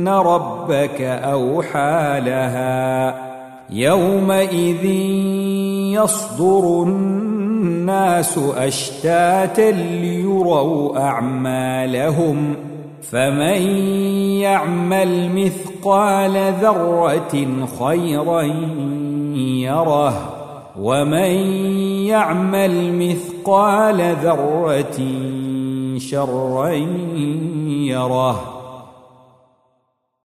بان ربك اوحى لها يومئذ يصدر الناس اشتاتا ليروا اعمالهم فمن يعمل مثقال ذره خيرا يره ومن يعمل مثقال ذره شرا يره